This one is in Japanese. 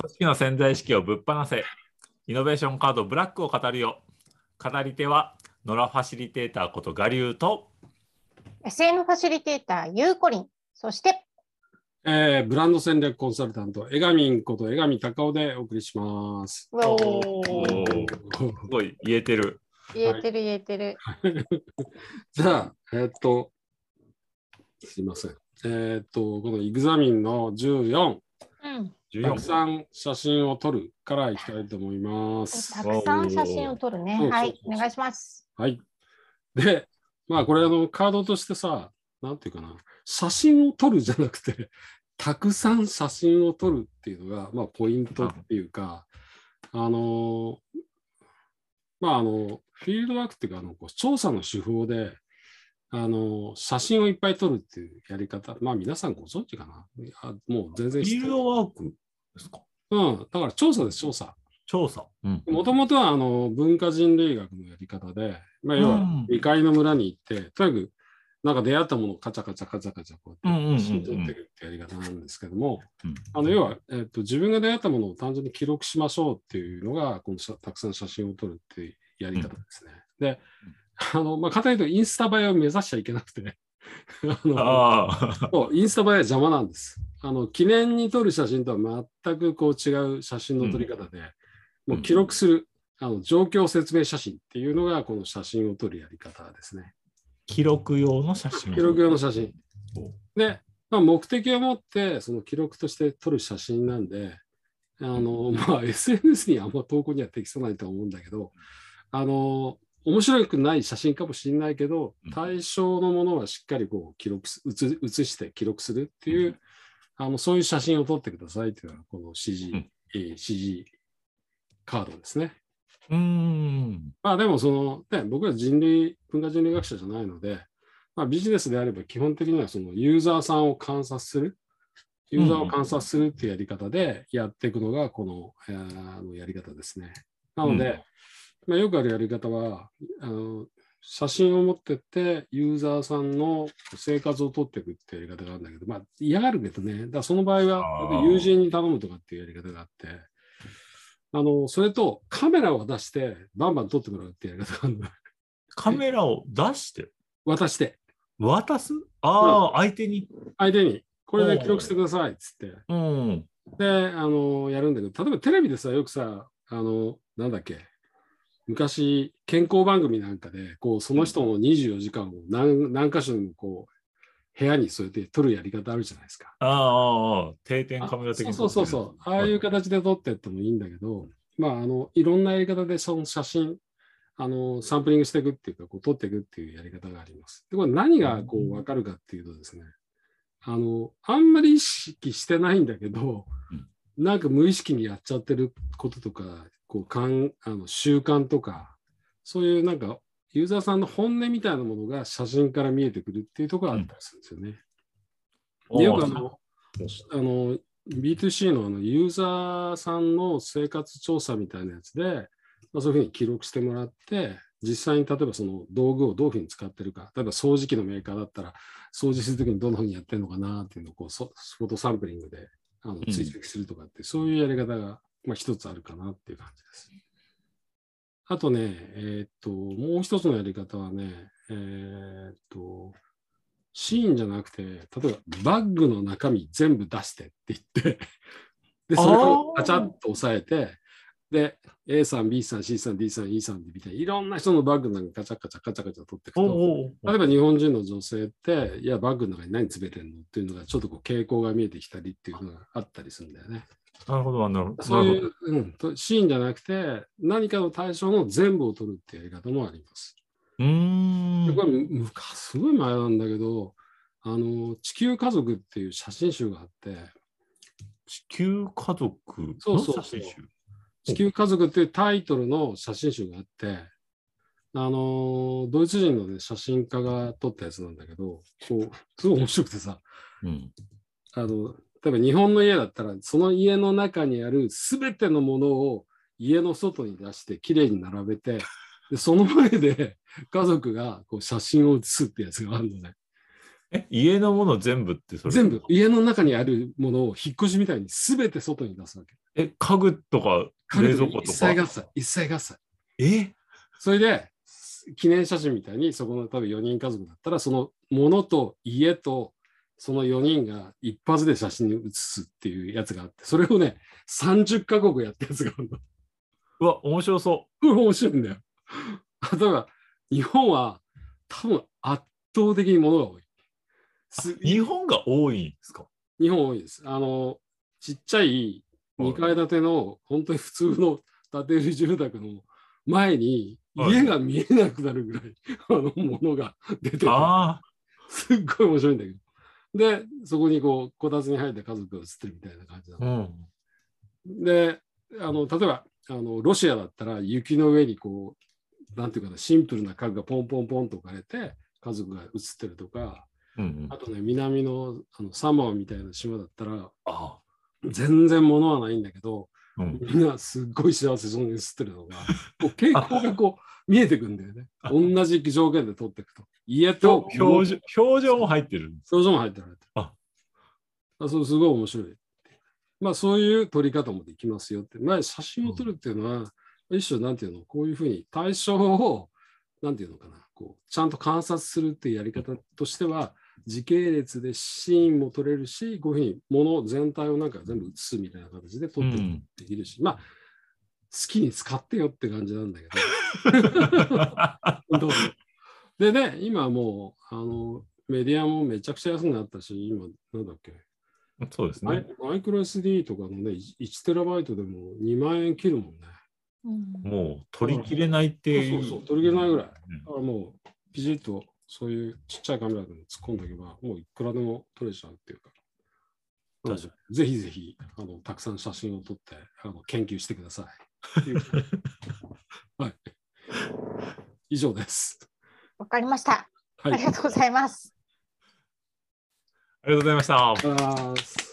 組織の潜在意識をぶっ放せ。イノベーションカードブラックを語るよ。語り手は、野良ファシリテーターこと我流と、SM ファシリテーター、ゆうこりん。そして、えーブランド戦略コンサルタント、江上こと江上隆夫でお送りします。うおおすごい言えてる。言えてる言えてる。じゃあ、えーっと、すいません。えーっと、このイグザミンの14、うん。たく14。さん写真を撮るからいきたいと思います。たくさん写真を撮るね。はいお願いします。はい。で、まあこれあのカードとしてさ、なんていうかな、写真を撮るじゃなくて、たくさん写真を撮るっていうのが、まあポイントっていうか、あの、まああの、フィールドワークっていうか、あのこう調査の手法で、あの、写真をいっぱい撮るっていうやり方、まあ皆さんご存知かな。あもう全然知ってる。フィールドワーク？ですか？うん、だから調査です、調査。調査。うん。もともとはあの文化人類学のやり方で、まあ、要はうん未開の村に行って、とにかくなんか出会ったものをカチャカチャカチャカチャこうやうんうんうんうんって写真撮っていくってやり方なんですけども、うんあの要は、えっと自分が出会ったものを単純に記録しましょうっていうのが、この写たくさん写真を撮るっていうやり方ですね。で、あのまあ、簡単に言うとインスタ映えを目指しちゃいけなくて、あのインスタ映えは邪魔なんです。あの記念に撮る写真とは全くこう違う写真の撮り方で、もう記録する、あの状況説明写真っていうのがこの写真を撮るやり方ですね。記録用の写真。記録用の写真お。で、まあ、目的を持ってその記録として撮る写真なんで、あのまあ、SNS にあんま投稿には適さないとは思うんだけど、あの面白くない写真かもしれないけどうん、対象のものはしっかりこう記録す写写して記録するっていう、うんあのそういう写真を撮ってくださいっていうのがこの指示、うんカードですね。うーん。まあでもその、ね、僕は人類、文化人類学者じゃないので、まあ、ビジネスであれば基本的にはそのユーザーさんを観察する、ユーザーを観察するっていうやり方でやっていくのがこの,、えのやり方ですね。なので、まあ、よくあるやり方はあの、写真を持ってってユーザーさんの生活を撮っていくっていうやり方があるんだけど、まあ嫌がるけどね、だからその場合は友人に頼むとかっていうやり方があって、あの、それとカメラを出してバンバン撮ってもらうっていうやり方があるの。カメラを出して？渡して、渡す？ああ、相手に？相手に、これで記録してくださいっつって。うん。で、あの、やるんだけど、例えばテレビでさ、よくさ、あの、なんだっけ、昔、健康番組なんかで、こう、その人の24時間を何何箇所にもこう、部屋に添えて撮るやり方あるじゃないですか。ああああ、定点カメラ的に。そうそうそう。ああいう形で撮ってってもいいんだけど、まあ、あの、いろんなやり方でその写真、あの、サンプリングしていくっていうか、こう撮っていくっていうやり方があります。で、これ何がこう分かるかっていうとですね、あの、あんまり意識してないんだけど、なんか無意識にやっちゃってることとか、こう、かんあの習慣とか、そういうなんか、ユーザーさんの本音みたいなものが写真から見えてくるっていうところがあったりするんですよね。でよくあの、あの B2C のあのユーザーさんの生活調査みたいなやつで、まあ、そういうふうに記録してもらって、実際に例えばその道具をどういうふうに使ってるか、例えば掃除機のメーカーだったら、掃除するときにどんなふうにやってるのかなっていうのをこうそフォトサンプリングであの追跡するとかって、そういうやり方が、まあ、一つあるかなっていう感じです。あとね、えーっと、もう一つのやり方はね、えーっと、シーンじゃなくて、例えばバッグの中身全部出してって言って、で、それをカチャッと押さえて、で、A さん、B さん、C さん、D さん、E さんみたいないろんな人のバッグの中にカチャカチャカチャカチャ取っていくおと、例えば日本人の女性って、いや、バッグの中に何詰めてんのっていうのが、ちょっとこう傾向が見えてきたりっていうのがあったりするんだよね。なるほど、なるほど。そういう、うん、とシーンじゃなくて、何かの対象の全部を取るっていうやり方もあります。うーん。でこれむ昔すごい前なんだけど、あの地球家族っていう写真集があって、地球家族そうそうそうの写真集？地球家族っていうタイトルの写真集があって、あのドイツ人の、ね、写真家が撮ったやつなんだけど、こうすごい面白くてさ、うん。あの例えば日本の家だったら、その家の中にあるすべてのものを家の外に出して、きれいに並べて、でその上で家族がこう写真を写すってやつがあるのね。え、家のもの全部ってそれ？全部、家の中にあるものを引っ越しみたいに全て外に出すわけ。え、家具とか冷蔵庫と一切か。合切、一切合切。え？それで、記念写真みたいに、そこの多分4人家族だったら、そのものと家とその4人が一発で写真に写すっていうやつがあって、それをね、30カ国やったやつがあるの。うわ、面白そこれ面白いんだよ。例えば、日本は多分圧倒的に物が多い。日本が多いんですか？日本多いです。あの、ちっちゃい2階建ての本当に普通の建て売り住宅の前にはい家が見えなくなるぐらい、あのものが出てて、あすっごい面白いんだけど。で、そこにこう、こたつに入った家族が写ってるみたいな感じなあ。の。うん。で、あの、例えば、あの、ロシアだったら雪の上にこう、なんていうかな、シンプルな家具がポンポンポンと置かれて、家族が写ってるとか、うんうんあとね、南のあのサモアみたいな島だったら、あ全然物はないんだけど、うん。みんなすっごい幸せそうに写ってるのが、こう傾向がこう見えてくんだよね。あ同じ条件で撮っていくと。家と表表情表情も入ってる。表情も入ってる。ああそうすごい面白い。まあそういう撮り方もできますよって。まあ写真を撮るっていうのは、一種なんていうの、こういうふうに対象を、なんていうのかな、こうちゃんと観察するっていうやり方としては、時系列でシーンも撮れるし、こういうふうに物全体をなんか全部写すみたいな形で撮ってうんできるし、まあ、好きに使ってよって感じなんだけど。どうぞでね、今もう、あの、メディアもめちゃくちゃ安くなったし、今、なんだっけ、そうですマイね。マイクロ SD とかのね、1テラバイトでも2万円切るもんね。うんもう取りきれないっていう。そうそうそう取り切れないぐらいうんだからもう、ピチッとそういうちっちゃいカメラでも突っ込んでおけば、もういくらでも撮れちゃうっていうか。なので確ぜひぜひあの、たくさん写真を撮ってあの研究してくださ い。はい。以上です。わかりました。はい。ありがとうございます。ありがとうございました。